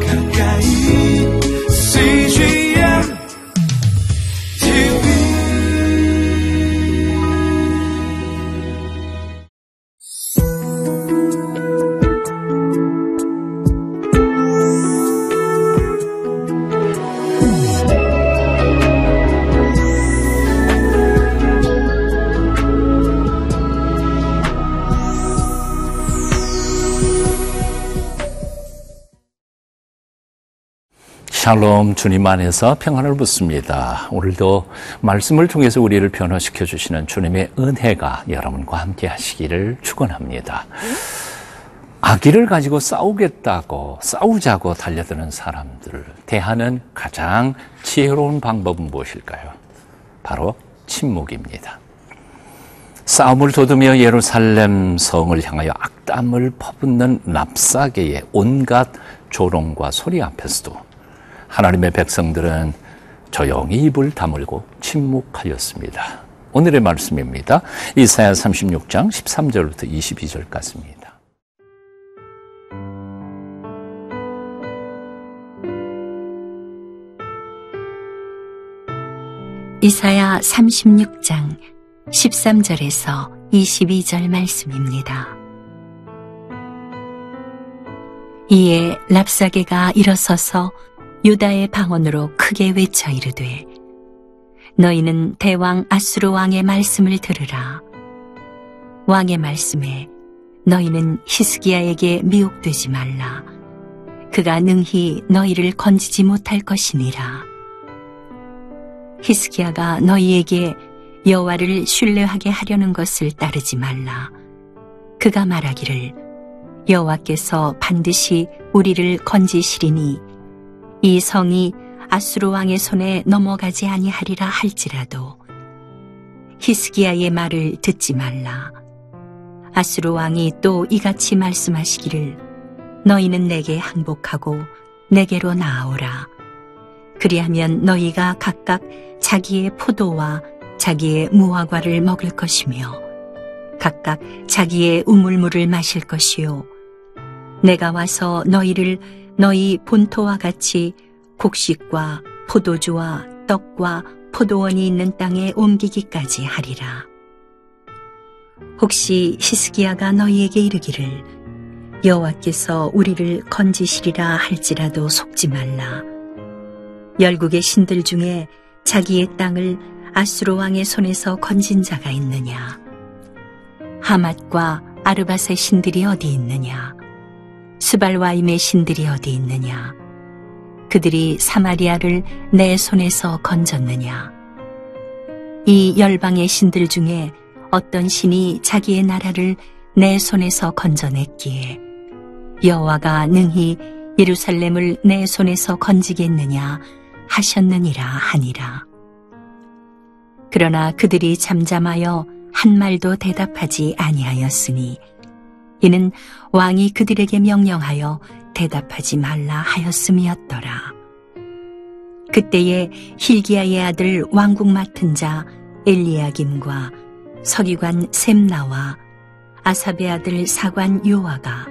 가까 샬롬 주님 안에서 평안을 붙습니다. 오늘도 말씀을 통해서 우리를 변화시켜 주시는 주님의 은혜가 여러분과 함께 하시기를 축원합니다. 아기를 가지고 싸우겠다고 싸우자고 달려드는 사람들을 대하는 가장 지혜로운 방법은 무엇일까요? 바로 침묵입니다. 싸움을 돋우며 예루살렘 성을 향하여 악담을 퍼붓는 납사계의 온갖 조롱과 소리 앞에서도 하나님의 백성들은 조용히 입을 다물고 침묵하였습니다. 오늘의 말씀입니다. 이사야 36장 13절부터 22절까지입니다. 이사야 36장 13절에서 22절 말씀입니다. 이에 랍사게가 일어서서 유다의 방언으로 크게 외쳐 이르되 너희는 대왕 아수르 왕의 말씀을 들으라. 왕의 말씀에 너희는 히스기야에게 미혹되지 말라. 그가 능히 너희를 건지지 못할 것이니라. 히스기야가 너희에게 여호와를 신뢰하게 하려는 것을 따르지 말라. 그가 말하기를 여호와께서 반드시 우리를 건지시리니 이 성이 아수르 왕의 손에 넘어가지 아니하리라 할지라도 히스기야의 말을 듣지 말라. 아수르 왕이 또 이같이 말씀하시기를 너희는 내게 항복하고 내게로 나아오라. 그리하면 너희가 각각 자기의 포도와 자기의 무화과를 먹을 것이며 각각 자기의 우물물을 마실 것이요 내가 와서 너희를 너희 본토와 같이 곡식과 포도주와 떡과 포도원이 있는 땅에 옮기기까지 하리라. 혹시 히스기야가 너희에게 이르기를 여호와께서 우리를 건지시리라 할지라도 속지 말라. 열국의 신들 중에 자기의 땅을 아수르 왕의 손에서 건진 자가 있느냐? 하맛과 아르바의 신들이 어디 있느냐? 스발와임의 신들이 어디 있느냐? 그들이 사마리아를 내 손에서 건졌느냐? 이 열방의 신들 중에 어떤 신이 자기의 나라를 내 손에서 건져냈기에 여호와가 능히 예루살렘을 내 손에서 건지겠느냐 하셨느니라 하니라. 그러나 그들이 잠잠하여 한 말도 대답하지 아니하였으니 이는 왕이 그들에게 명령하여 대답하지 말라 하였음이었더라. 그때에 힐기야의 아들 왕국 맡은 자 엘리야김과 서기관 셈나와 아삽의 아들 사관 요아가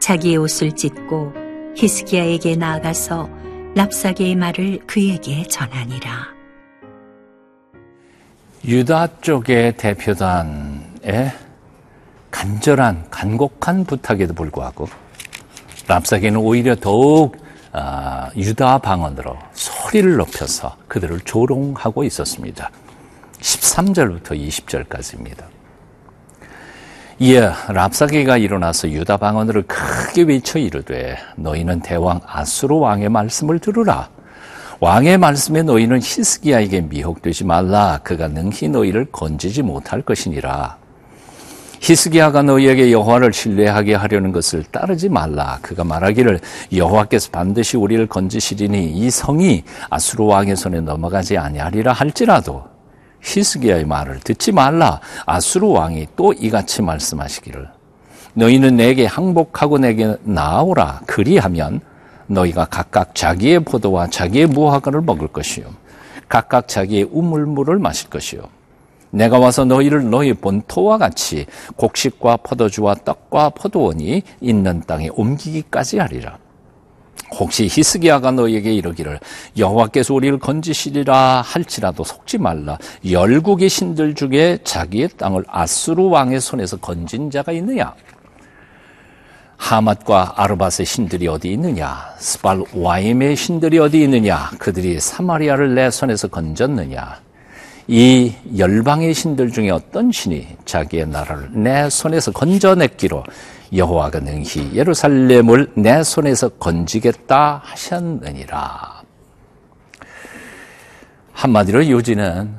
자기의 옷을 찢고 히스기야에게 나아가서 랍사게의 말을 그에게 전하니라. 유다 쪽의 대표단의 간절한 간곡한 부탁에도 불구하고 랍사게는 오히려 더욱 아, 유다 방언으로 소리를 높여서 그들을 조롱하고 있었습니다. 13절부터 20절까지입니다. 이에 랍사게가 일어나서 유다 방언으로 크게 외쳐 이르되 너희는 대왕 아수르 왕의 말씀을 들으라. 왕의 말씀에 너희는 히스기야에게 미혹되지 말라. 그가 능히 너희를 건지지 못할 것이니라. 히스기야가 너희에게 여호와를 신뢰하게 하려는 것을 따르지 말라. 그가 말하기를 여호와께서 반드시 우리를 건지시리니 이 성이 아수르 왕의 손에 넘어가지 아니하리라 할지라도 히스기야의 말을 듣지 말라. 아수르 왕이 또 이같이 말씀하시기를 너희는 내게 항복하고 내게 나오라. 그리하면 너희가 각각 자기의 포도와 자기의 무화과를 먹을 것이요 각각 자기의 우물물을 마실 것이요 내가 와서 너희를 너희 본토와 같이 곡식과 포도주와 떡과 포도원이 있는 땅에 옮기기까지 하리라. 혹시 히스기야가 너에게 이르기를 여호와께서 우리를 건지시리라 할지라도 속지 말라. 열국의 신들 중에 자기의 땅을 아수르 왕의 손에서 건진 자가 있느냐? 하맛과 아르밧의 신들이 어디 있느냐? 스발 와임의 신들이 어디 있느냐? 그들이 사마리아를 내 손에서 건졌느냐 이 열방의 신들 중에 어떤 신이 자기의 나라를 내 손에서 건져냈기로 여호와가 능히 예루살렘을 내 손에서 건지겠다 하셨느니라. 한마디로 요지는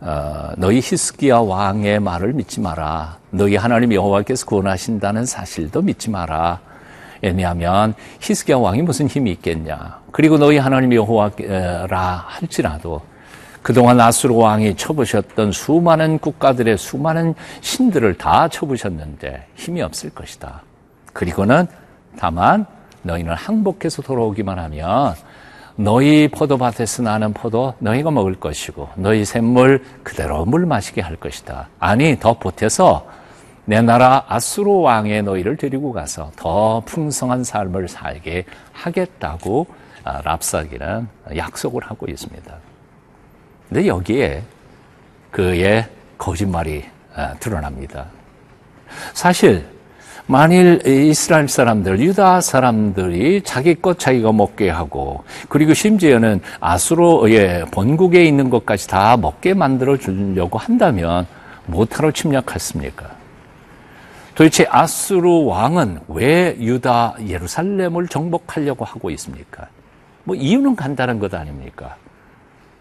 어, 너희 히스기야 왕의 말을 믿지 마라. 너희 하나님 여호와께서 구원하신다는 사실도 믿지 마라. 왜냐하면 히스기야 왕이 무슨 힘이 있겠냐. 그리고 너희 하나님 여호와라 할지라도 그동안 아수르 왕이 쳐부셨던 수많은 국가들의 수많은 신들을 다 쳐부셨는데 힘이 없을 것이다. 그리고는 다만 너희는 항복해서 돌아오기만 하면 너희 포도밭에서 나는 포도 너희가 먹을 것이고 너희 샘물 그대로 물 마시게 할 것이다. 아니 더 보태서 내 나라 아수르 왕의 너희를 데리고 가서 더 풍성한 삶을 살게 하겠다고 아, 랍사기는 약속을 하고 있습니다. 근데 여기에 그의 거짓말이 아, 드러납니다. 사실 만일 이스라엘 사람들, 유다 사람들이 자기 것 자기가 먹게 하고 그리고 심지어는 아수로의 본국에 있는 것까지 다 먹게 만들어 주려고 한다면 못하러 침략했습니까? 도대체 아수르 왕은 왜 유다 예루살렘을 정복하려고 하고 있습니까? 뭐 이유는 간단한 것 아닙니까?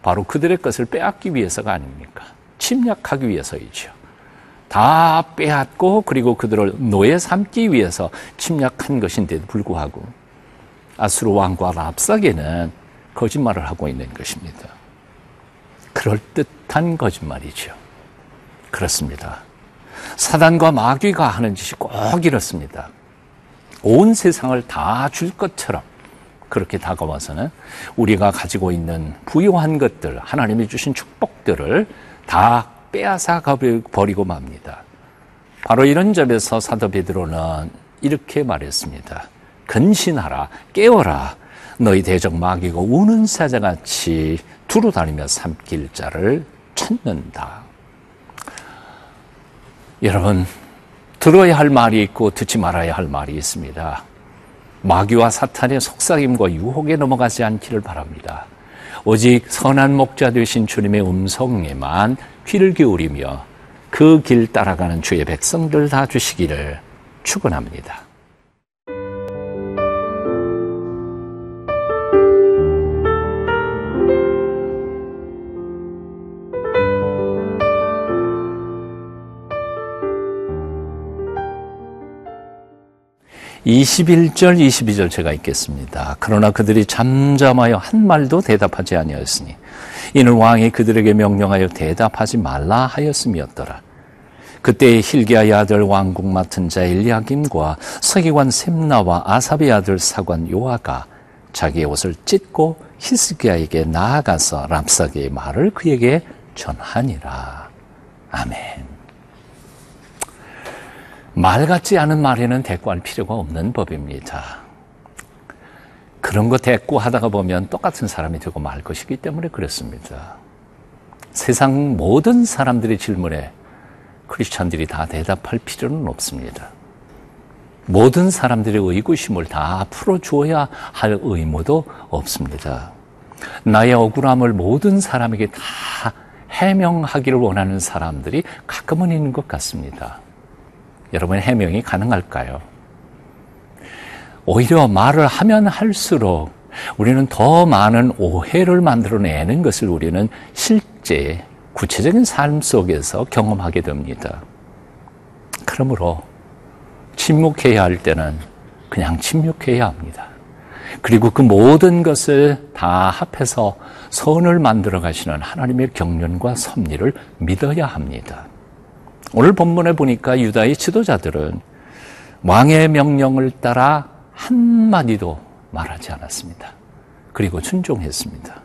바로 그들의 것을 빼앗기 위해서가 아닙니까? 침략하기 위해서이죠. 다 빼앗고 그리고 그들을 노예 삼기 위해서 침략한 것인데도 불구하고 아수르 왕과 랍사게는 거짓말을 하고 있는 것입니다. 그럴듯한 거짓말이죠. 그렇습니다. 사단과 마귀가 하는 짓이 꼭 이렇습니다. 온 세상을 다 줄 것처럼 그렇게 다가와서는 우리가 가지고 있는 부유한 것들, 하나님이 주신 축복들을 다 빼앗아 버리고 맙니다. 바로 이런 점에서 사도 베드로는 이렇게 말했습니다. 근신하라, 깨어라. 너희 대적 마귀가 우는 사자같이 두루 다니며 삼킬 자를 찾는다. 여러분, 들어야 할 말이 있고 듣지 말아야 할 말이 있습니다. 마귀와 사탄의 속삭임과 유혹에 넘어가지 않기를 바랍니다. 오직 선한 목자 되신 주님의 음성에만 귀를 기울이며 그 길 따라가는 주의 백성들 다 주시기를 축원합니다. 21절, 22절 제가 읽겠습니다. 그러나 그들이 잠잠하여 한 말도 대답하지 아니하였으니 이는 왕이 그들에게 명령하여 대답하지 말라 하였음이었더라. 그때 힐기야의 아들 왕국 맡은 자 엘리야김과 서기관 셈나와 아삽의 아들 사관 요아가 자기의 옷을 찢고 히스기야에게 나아가서 람사기의 말을 그에게 전하니라. 아멘. 말 같지 않은 말에는 대꾸할 필요가 없는 법입니다. 그런 거 대꾸하다가 보면 똑같은 사람이 되고 말 것이기 때문에 그렇습니다. 세상 모든 사람들의 질문에 크리스찬들이 다 대답할 필요는 없습니다. 모든 사람들의 의구심을 다 풀어주어야 할 의무도 없습니다. 나의 억울함을 모든 사람에게 다 해명하기를 원하는 사람들이 가끔은 있는 것 같습니다. 여러분 해명이 가능할까요? 오히려 말을 하면 할수록 우리는 더 많은 오해를 만들어내는 것을 우리는 실제 구체적인 삶 속에서 경험하게 됩니다. 그러므로 침묵해야 할 때는 그냥 침묵해야 합니다. 그리고 그 모든 것을 다 합해서 선을 만들어 가시는 하나님의 경륜과 섭리를 믿어야 합니다. 오늘 본문에 보니까 유다의 지도자들은 왕의 명령을 따라 한마디도 말하지 않았습니다. 그리고 순종했습니다.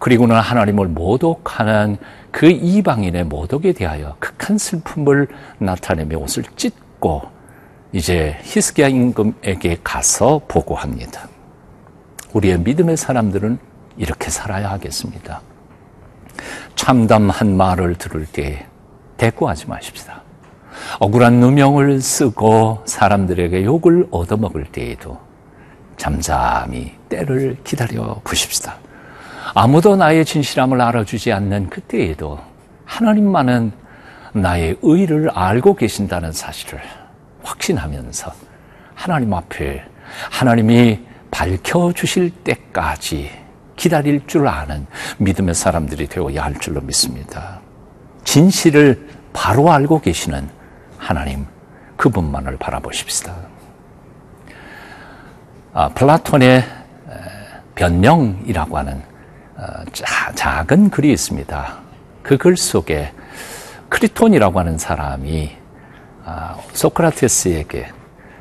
그리고는 하나님을 모독하는 그 이방인의 모독에 대하여 극한 슬픔을 나타내며 옷을 찢고 이제 히스기야 임금에게 가서 보고합니다. 우리의 믿음의 사람들은 이렇게 살아야 하겠습니다. 참담한 말을 들을 때 대꾸하지 마십시다. 억울한 누명을 쓰고 사람들에게 욕을 얻어먹을 때에도 잠잠히 때를 기다려 보십시다. 아무도 나의 진실함을 알아주지 않는 그때에도 하나님만은 나의 의를 알고 계신다는 사실을 확신하면서 하나님 앞에 하나님이 밝혀주실 때까지 기다릴 줄 아는 믿음의 사람들이 되어야 할 줄로 믿습니다. 진실을 바로 알고 계시는 하나님, 그분만을 바라보십시다. 아, 플라톤의 변명이라고 하는 어, 자, 작은 글이 있습니다. 그 글 속에 크리톤이라고 하는 사람이 아, 소크라테스에게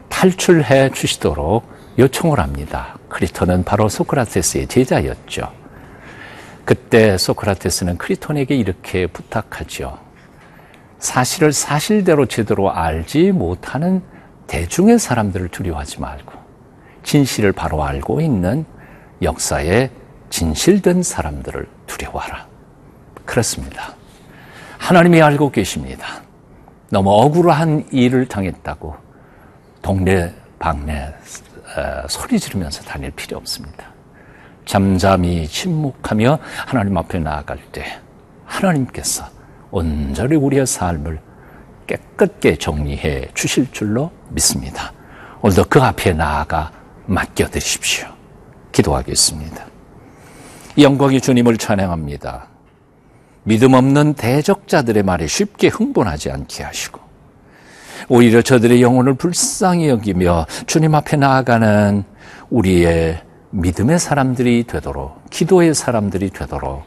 탈출해 주시도록 요청을 합니다. 크리톤은 바로 소크라테스의 제자였죠. 그때 소크라테스는 크리톤에게 이렇게 부탁하죠. 사실을 사실대로 제대로 알지 못하는 대중의 사람들을 두려워하지 말고 진실을 바로 알고 있는 역사에 진실된 사람들을 두려워하라. 그렇습니다. 하나님이 알고 계십니다. 너무 억울한 일을 당했다고 동네 방네 소리 지르면서 다닐 필요 없습니다. 잠잠히 침묵하며 하나님 앞에 나아갈 때 하나님께서 온전히 우리의 삶을 깨끗게 정리해 주실 줄로 믿습니다. 오늘도 그 앞에 나아가 맡겨드십시오. 기도하겠습니다. 영광이 주님을 찬양합니다. 믿음 없는 대적자들의 말에 쉽게 흥분하지 않게 하시고 오히려 저들의 영혼을 불쌍히 여기며 주님 앞에 나아가는 우리의 믿음의 사람들이 되도록 기도의 사람들이 되도록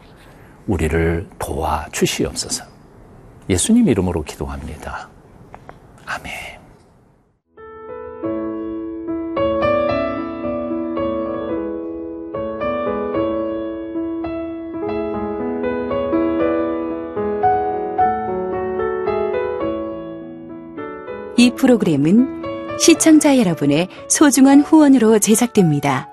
우리를 도와 주시옵소서. 예수님 이름으로 기도합니다. 아멘. 이 프로그램은 시청자 여러분의 소중한 후원으로 제작됩니다.